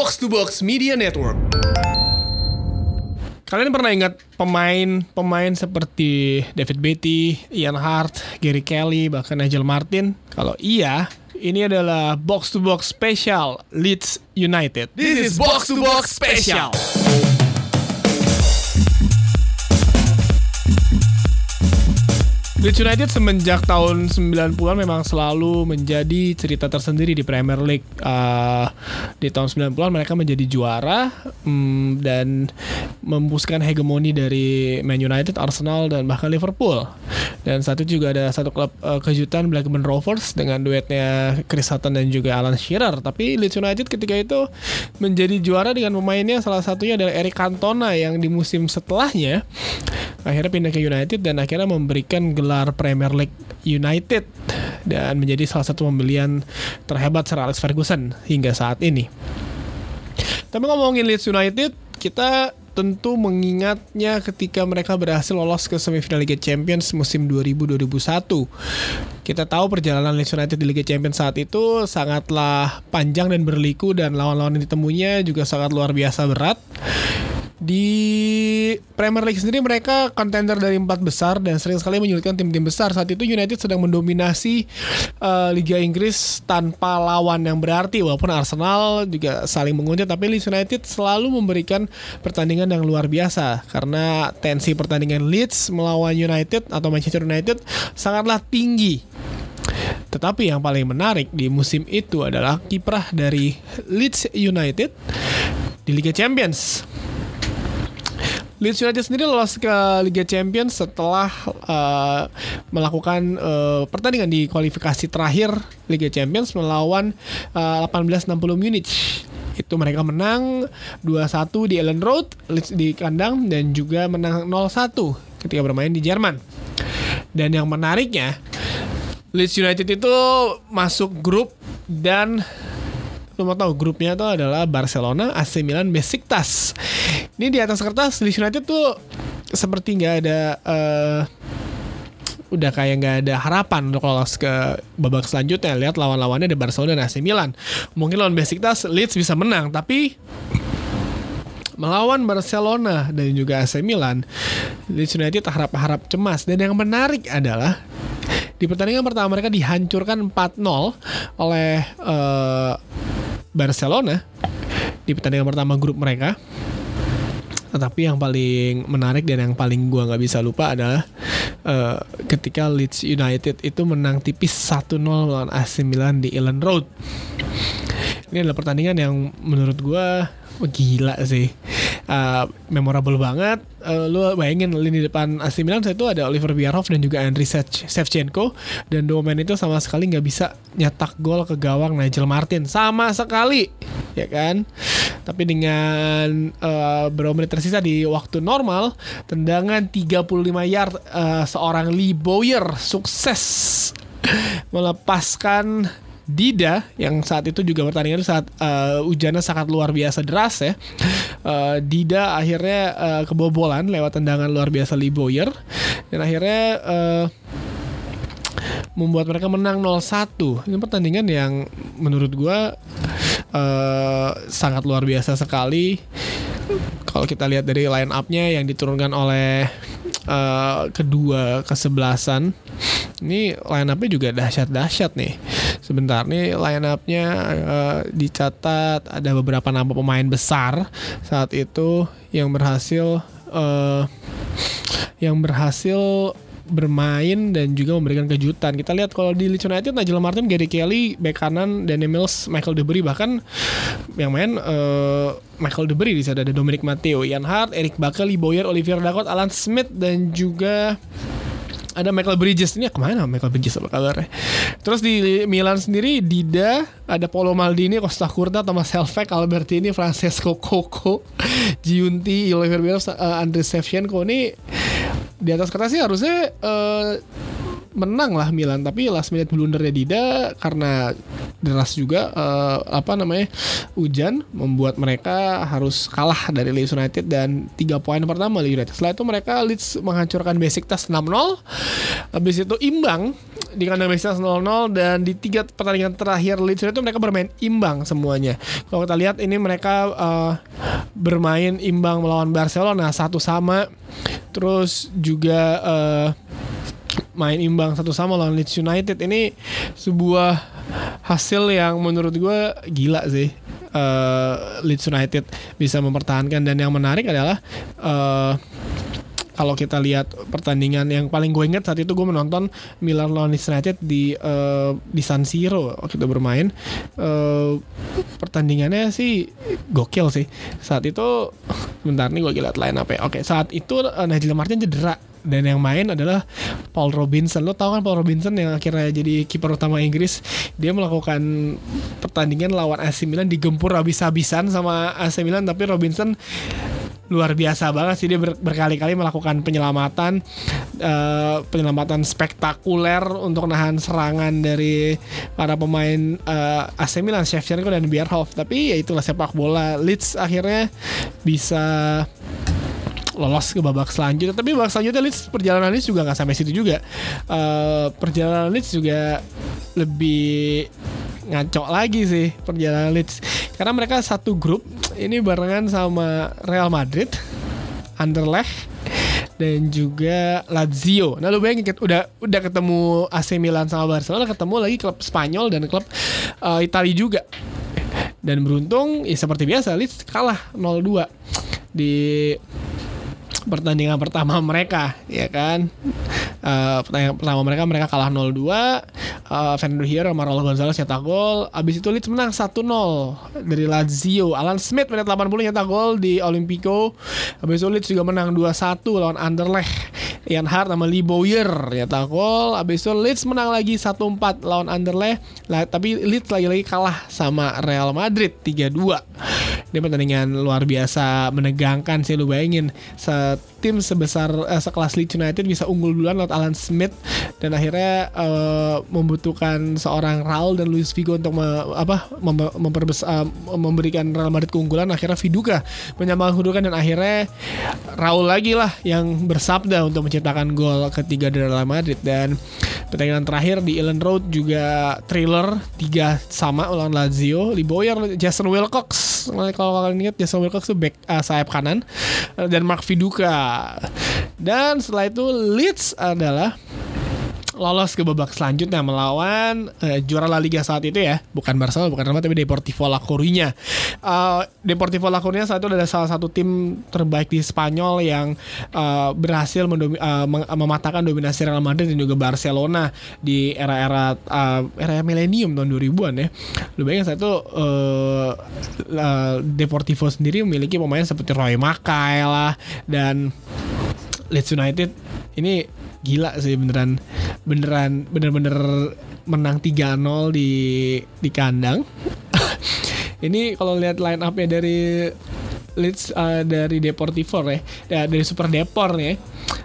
Box to Box Media Network. Kalian pernah ingat pemain-pemain seperti David Beatty, Ian Hart, Gary Kelly, bahkan Nigel Martin? Kalau iya, ini adalah Box to Box Special Leeds United. This is Box to Box Special. Leeds United semenjak tahun 90-an memang selalu menjadi cerita tersendiri di Premier League. Uh, di tahun 90-an mereka menjadi juara um, dan membuskan hegemoni dari Man United, Arsenal dan bahkan Liverpool. Dan saat itu juga ada satu klub uh, kejutan Blackburn Rovers dengan duetnya Chris Hutton dan juga Alan Shearer. Tapi Leeds United ketika itu menjadi juara dengan pemainnya salah satunya adalah Eric Cantona yang di musim setelahnya akhirnya pindah ke United dan akhirnya memberikan gelar Premier League United dan menjadi salah satu pembelian terhebat Sir Alex Ferguson hingga saat ini. Tapi ngomongin Leeds United, kita tentu mengingatnya ketika mereka berhasil lolos ke semifinal Liga Champions musim 2000-2001. Kita tahu perjalanan Leeds United di Liga Champions saat itu sangatlah panjang dan berliku dan lawan-lawan yang ditemuinya juga sangat luar biasa berat di Premier League sendiri mereka kontender dari empat besar dan sering sekali menyulitkan tim-tim besar. Saat itu United sedang mendominasi uh, Liga Inggris tanpa lawan yang berarti walaupun Arsenal juga saling menguntit tapi Leeds United selalu memberikan pertandingan yang luar biasa karena tensi pertandingan Leeds melawan United atau Manchester United sangatlah tinggi. Tetapi yang paling menarik di musim itu adalah kiprah dari Leeds United di Liga Champions Leeds United sendiri lolos ke Liga Champions setelah uh, melakukan uh, pertandingan di kualifikasi terakhir Liga Champions melawan uh, 1860 Munich itu mereka menang 2-1 di Ellen Road Leeds di kandang dan juga menang 0-1 ketika bermain di Jerman. Dan yang menariknya Leeds United itu masuk grup dan lu mau tahu grupnya itu adalah Barcelona, AC Milan, Besiktas. Ini di atas kertas Leeds United tuh seperti nggak ada uh, udah kayak nggak ada harapan untuk lolos ke babak selanjutnya. Lihat lawan-lawannya ada Barcelona dan AC Milan. Mungkin lawan Besiktas Leeds bisa menang, tapi melawan Barcelona dan juga AC Milan, Leeds United harap-harap cemas. Dan yang menarik adalah di pertandingan pertama mereka dihancurkan 4-0 oleh uh, Barcelona di pertandingan pertama grup mereka. Tetapi yang paling menarik dan yang paling gua nggak bisa lupa adalah uh, ketika Leeds United itu menang tipis 1-0 lawan AC Milan di Ellen Road. Ini adalah pertandingan yang menurut gua gila sih uh, memorable banget. Uh, lu bayangin lini depan AC Milan itu ada Oliver Bierhoff dan juga Andriy Shevchenko dan dua pemain itu sama sekali nggak bisa nyetak gol ke gawang Nigel Martin sama sekali ya kan. Tapi dengan uh, beberapa menit tersisa di waktu normal tendangan 35 yard uh, seorang Lee Bowyer sukses melepaskan Dida yang saat itu juga pertandingan saat uh, hujannya sangat luar biasa deras ya. Uh, Dida akhirnya uh, kebobolan lewat tendangan luar biasa Lee Boyer dan akhirnya uh, membuat mereka menang 0-1. Ini pertandingan yang menurut gua uh, sangat luar biasa sekali. Kalau kita lihat dari line up-nya yang diturunkan oleh uh, kedua kesebelasan ini line up-nya juga dahsyat-dahsyat nih sebentar nih line up-nya uh, dicatat ada beberapa nama pemain besar saat itu yang berhasil uh, yang berhasil bermain dan juga memberikan kejutan. Kita lihat kalau di Leeds United Nigel Martin, Gary Kelly, bek kanan, Danny Mills, Michael Debris bahkan yang main uh, Michael Debris di sana ada Dominic Matteo, Ian Hart, Eric Bakel, Boyer, Olivier Dacot, Alan Smith dan juga ada Michael Bridges. Ini ke mana Michael Bridges apa kabarnya? Terus di Milan sendiri Dida ada Paulo Maldini Costa Curta Thomas Helveg Albertini Francesco Coco Giunti Oliver Bielos uh, Andre Shevchenko. Ini di atas kertas sih harusnya uh, menang lah Milan tapi last minute blundernya Dida karena deras juga uh, apa namanya hujan membuat mereka harus kalah dari Leeds United dan tiga poin pertama Leeds United. Setelah itu mereka Leeds menghancurkan Besiktas 6-0. Habis itu imbang di kandang Besiktas 0-0 dan di tiga pertandingan terakhir Leeds United mereka bermain imbang semuanya. Kalau kita lihat ini mereka uh, bermain imbang melawan Barcelona satu sama. Terus juga uh, main imbang satu sama lawan Leeds United. Ini sebuah hasil yang menurut gue gila sih uh, Leeds United bisa mempertahankan. Dan yang menarik adalah uh, kalau kita lihat pertandingan yang paling gue ingat saat itu gue menonton Milan lawan Leeds United di uh, di San Siro waktu itu bermain. Uh, pertandingannya sih gokil sih. Saat itu bentar nih gue lihat lain apa ya oke saat itu uh, Nigel Martin cedera dan yang main adalah Paul Robinson. Lo tau kan Paul Robinson yang akhirnya jadi kiper utama Inggris. Dia melakukan pertandingan lawan AC Milan digempur habis-habisan sama AC Milan tapi Robinson luar biasa banget sih dia ber, berkali-kali melakukan penyelamatan uh, penyelamatan spektakuler untuk nahan serangan dari para pemain uh, AC Milan, Shevchenko dan Bierhoff. Tapi ya itulah sepak bola. Leeds akhirnya bisa lolos ke babak selanjutnya. Tapi babak selanjutnya Leeds perjalanan Leeds juga nggak sampai situ juga. Uh, perjalanan Leeds juga lebih ngaco lagi sih perjalanan Leeds karena mereka satu grup ini barengan sama Real Madrid, Anderlecht dan juga Lazio. Nah lu bayangin udah udah ketemu AC Milan sama Barcelona, ketemu lagi klub Spanyol dan klub uh, Italia juga. Dan beruntung ya seperti biasa Leeds kalah 0-2 di pertandingan pertama mereka ya kan? Uh, pertandingan pertama mereka mereka kalah 0-2 uh, Fernando Hierro sama Raul Gonzalez nyetak gol. Abis itu Leeds menang 1-0 dari Lazio. Alan Smith menit 80 nyetak gol di Olimpico. Abis itu Leeds juga menang 2-1 lawan Anderlecht. Ian Hart sama Lee Bowyer nyetak gol. Abis itu Leeds menang lagi 1-4 lawan Anderlecht. Tapi Leeds lagi-lagi kalah sama Real Madrid 3-2 ini pertandingan luar biasa menegangkan sih lu bayangin. Tim sebesar uh, sekelas Leeds United bisa unggul duluan lewat Alan Smith dan akhirnya uh, membutuhkan seorang Raul dan Luis Figo untuk me, apa mem, uh, memberikan Real Madrid keunggulan. Akhirnya Viduka menyambang kedudukan dan akhirnya Raul lagi lah yang bersabda untuk menciptakan gol ketiga dari Real Madrid. Dan pertandingan terakhir di Ellen Road juga thriller tiga sama ulang Lazio. Lee Boyer Jason Wilcox. Kalau kalian ingat Jason Wilcox itu back uh, sayap kanan. Dan Mark Viduka. Dan setelah itu Leeds adalah lolos ke babak selanjutnya melawan uh, juara La Liga saat itu ya. Bukan Barcelona bukan Roma tapi Deportivo La Coruña. Uh, Deportivo La Coruña saat itu adalah salah satu tim terbaik di Spanyol yang uh, berhasil mendomi, uh, mematahkan dominasi Real Madrid dan juga Barcelona di era-era uh, era milenium tahun 2000-an ya. Lu bayangin saat itu uh, uh, Deportivo sendiri memiliki pemain seperti Roy Makai lah dan Leeds United. Ini gila sih beneran beneran bener-bener menang 3-0 di di kandang. ini kalau lihat line up-nya dari Leeds uh, dari Deportivo ya, ya dari Super Depor. Ya.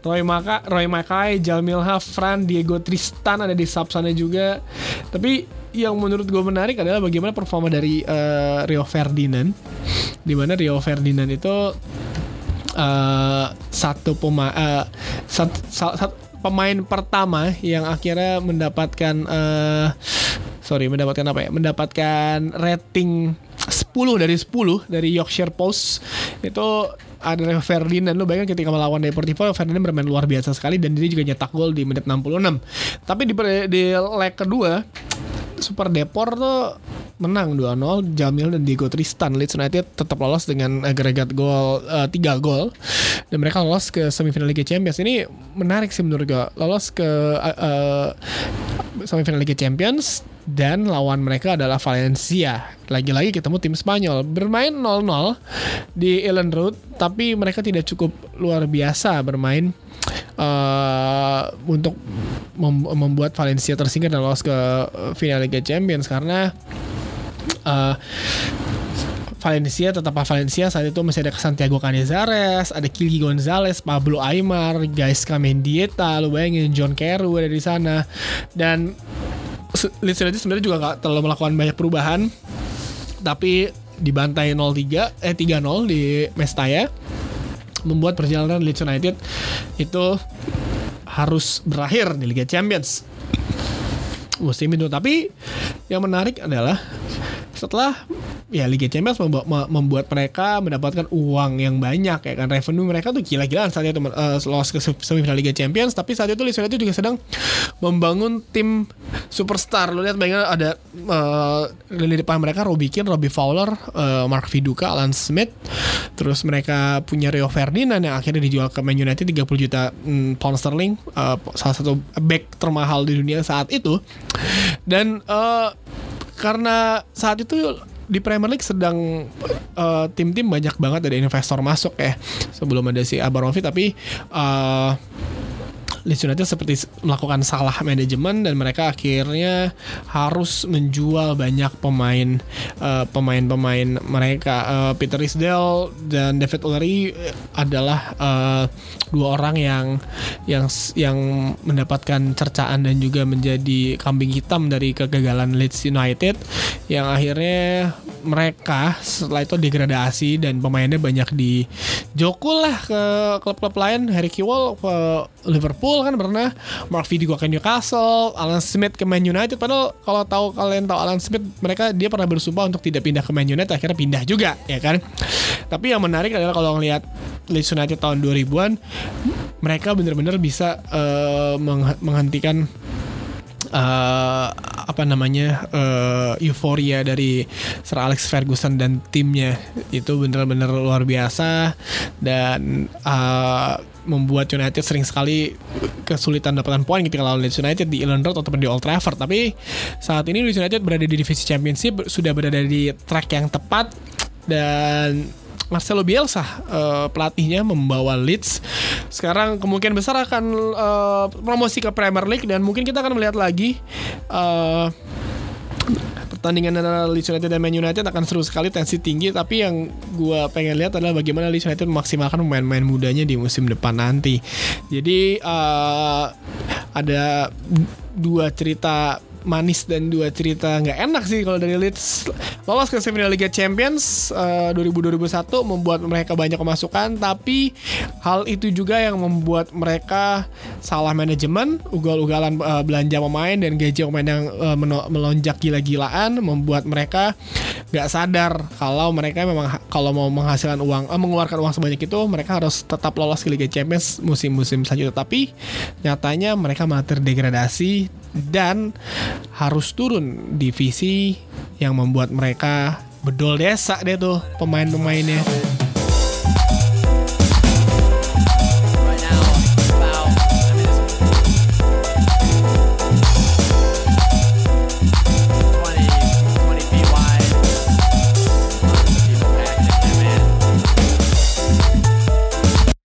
Roy Maka, Roy Makai, Jalmilha, Fran, Diego Tristan ada di sub sana juga. Tapi yang menurut gue menarik adalah bagaimana performa dari uh, Rio Ferdinand. Di mana Rio Ferdinand itu uh, satu pemain uh, sat, sat, sat, pemain pertama yang akhirnya mendapatkan uh, sorry mendapatkan apa ya? Mendapatkan rating 10 dari 10 dari Yorkshire Post. Itu ada Ferdinand. Lu bayangin ketika melawan Deportivo Ferdinand bermain luar biasa sekali dan dia juga nyetak gol di menit 66 tapi di, di leg kedua Super Depor tuh menang 2-0 Jamil dan Diego Tristan Leeds United tetap lolos dengan agregat gol uh, 3 gol dan mereka lolos ke semifinal Liga Champions ini menarik sih menurut gue lolos ke uh, uh, semifinal Liga Champions dan lawan mereka adalah Valencia. Lagi-lagi ketemu tim Spanyol. Bermain 0-0 di Ellen Road, tapi mereka tidak cukup luar biasa bermain uh, untuk mem membuat Valencia tersingkir dan lolos ke final Liga Champions karena uh, Valencia tetap Valencia saat itu masih ada Santiago Canizares, ada Kili Gonzalez, Pablo Aymar, guys Kamendieta, lu bayangin John Carew ada di sana. Dan Leeds United sebenarnya juga nggak terlalu melakukan banyak perubahan tapi dibantai 0-3 eh 3-0 di Mestaya membuat perjalanan Leeds United itu harus berakhir di Liga Champions. Musim itu. Tapi yang menarik adalah setelah ya Liga Champions membuat, mereka mendapatkan uang yang banyak ya kan. Revenue mereka tuh gila-gilaan saat itu uh, lolos ke semifinal Liga Champions tapi saat itu Leeds United juga sedang membangun tim superstar. Lo lihat bayangin ada uh, lini depan mereka Robbie Keane, Robbie Fowler, uh, Mark Viduka, Alan Smith terus mereka punya Rio Ferdinand yang akhirnya dijual ke Man United 30 juta mm, pound sterling uh, salah satu back termahal di dunia saat itu. Dan uh, karena saat itu di Premier League sedang tim-tim uh, banyak banget ada investor masuk ya. Sebelum ada si Abramovich tapi uh, Leeds United seperti melakukan salah manajemen dan mereka akhirnya harus menjual banyak pemain uh, pemain-pemain mereka. Uh, Peter Risdale dan David Ullery adalah uh, dua orang yang yang yang mendapatkan cercaan dan juga menjadi kambing hitam dari kegagalan Leeds United yang akhirnya mereka setelah itu degradasi dan pemainnya banyak di jokul lah ke klub-klub lain Harry Kewell ke Liverpool kan pernah Mark Vidic ke Newcastle Alan Smith ke Man United. Padahal kalau tahu kalian tahu Alan Smith mereka dia pernah bersumpah untuk tidak pindah ke Man United akhirnya pindah juga ya kan? Tapi yang menarik adalah kalau ngelihat Leeds United tahun 2000-an mereka benar-benar bisa uh, menghentikan uh, apa namanya uh, euforia dari Sir Alex Ferguson dan timnya. Itu benar-benar luar biasa dan uh, membuat United sering sekali kesulitan dapatkan poin ketika lawan Leeds United di Elland Road ataupun di Old Trafford. Tapi saat ini Leeds United berada di divisi Championship sudah berada di track yang tepat dan Marcelo Bielsa uh, pelatihnya membawa Leeds. Sekarang kemungkinan besar akan uh, promosi ke Premier League dan mungkin kita akan melihat lagi uh, pertandingan antara Leeds United dan Man United akan seru sekali tensi tinggi. Tapi yang gue pengen lihat adalah bagaimana Leeds United memaksimalkan pemain-pemain mudanya di musim depan nanti. Jadi uh, ada dua cerita manis dan dua cerita nggak enak sih kalau dari Leeds. Lolos ke semifinal Liga Champions uh, 2000-2001 membuat mereka banyak kemasukan tapi hal itu juga yang membuat mereka salah manajemen ugal-ugalan uh, belanja pemain dan gaji pemain yang uh, melonjak gila-gilaan membuat mereka nggak sadar kalau mereka memang kalau mau menghasilkan uang uh, mengeluarkan uang sebanyak itu mereka harus tetap lolos ke Liga Champions musim-musim selanjutnya tapi nyatanya mereka malah terdegradasi dan harus turun divisi yang membuat mereka bedol desa deh tuh pemain-pemainnya.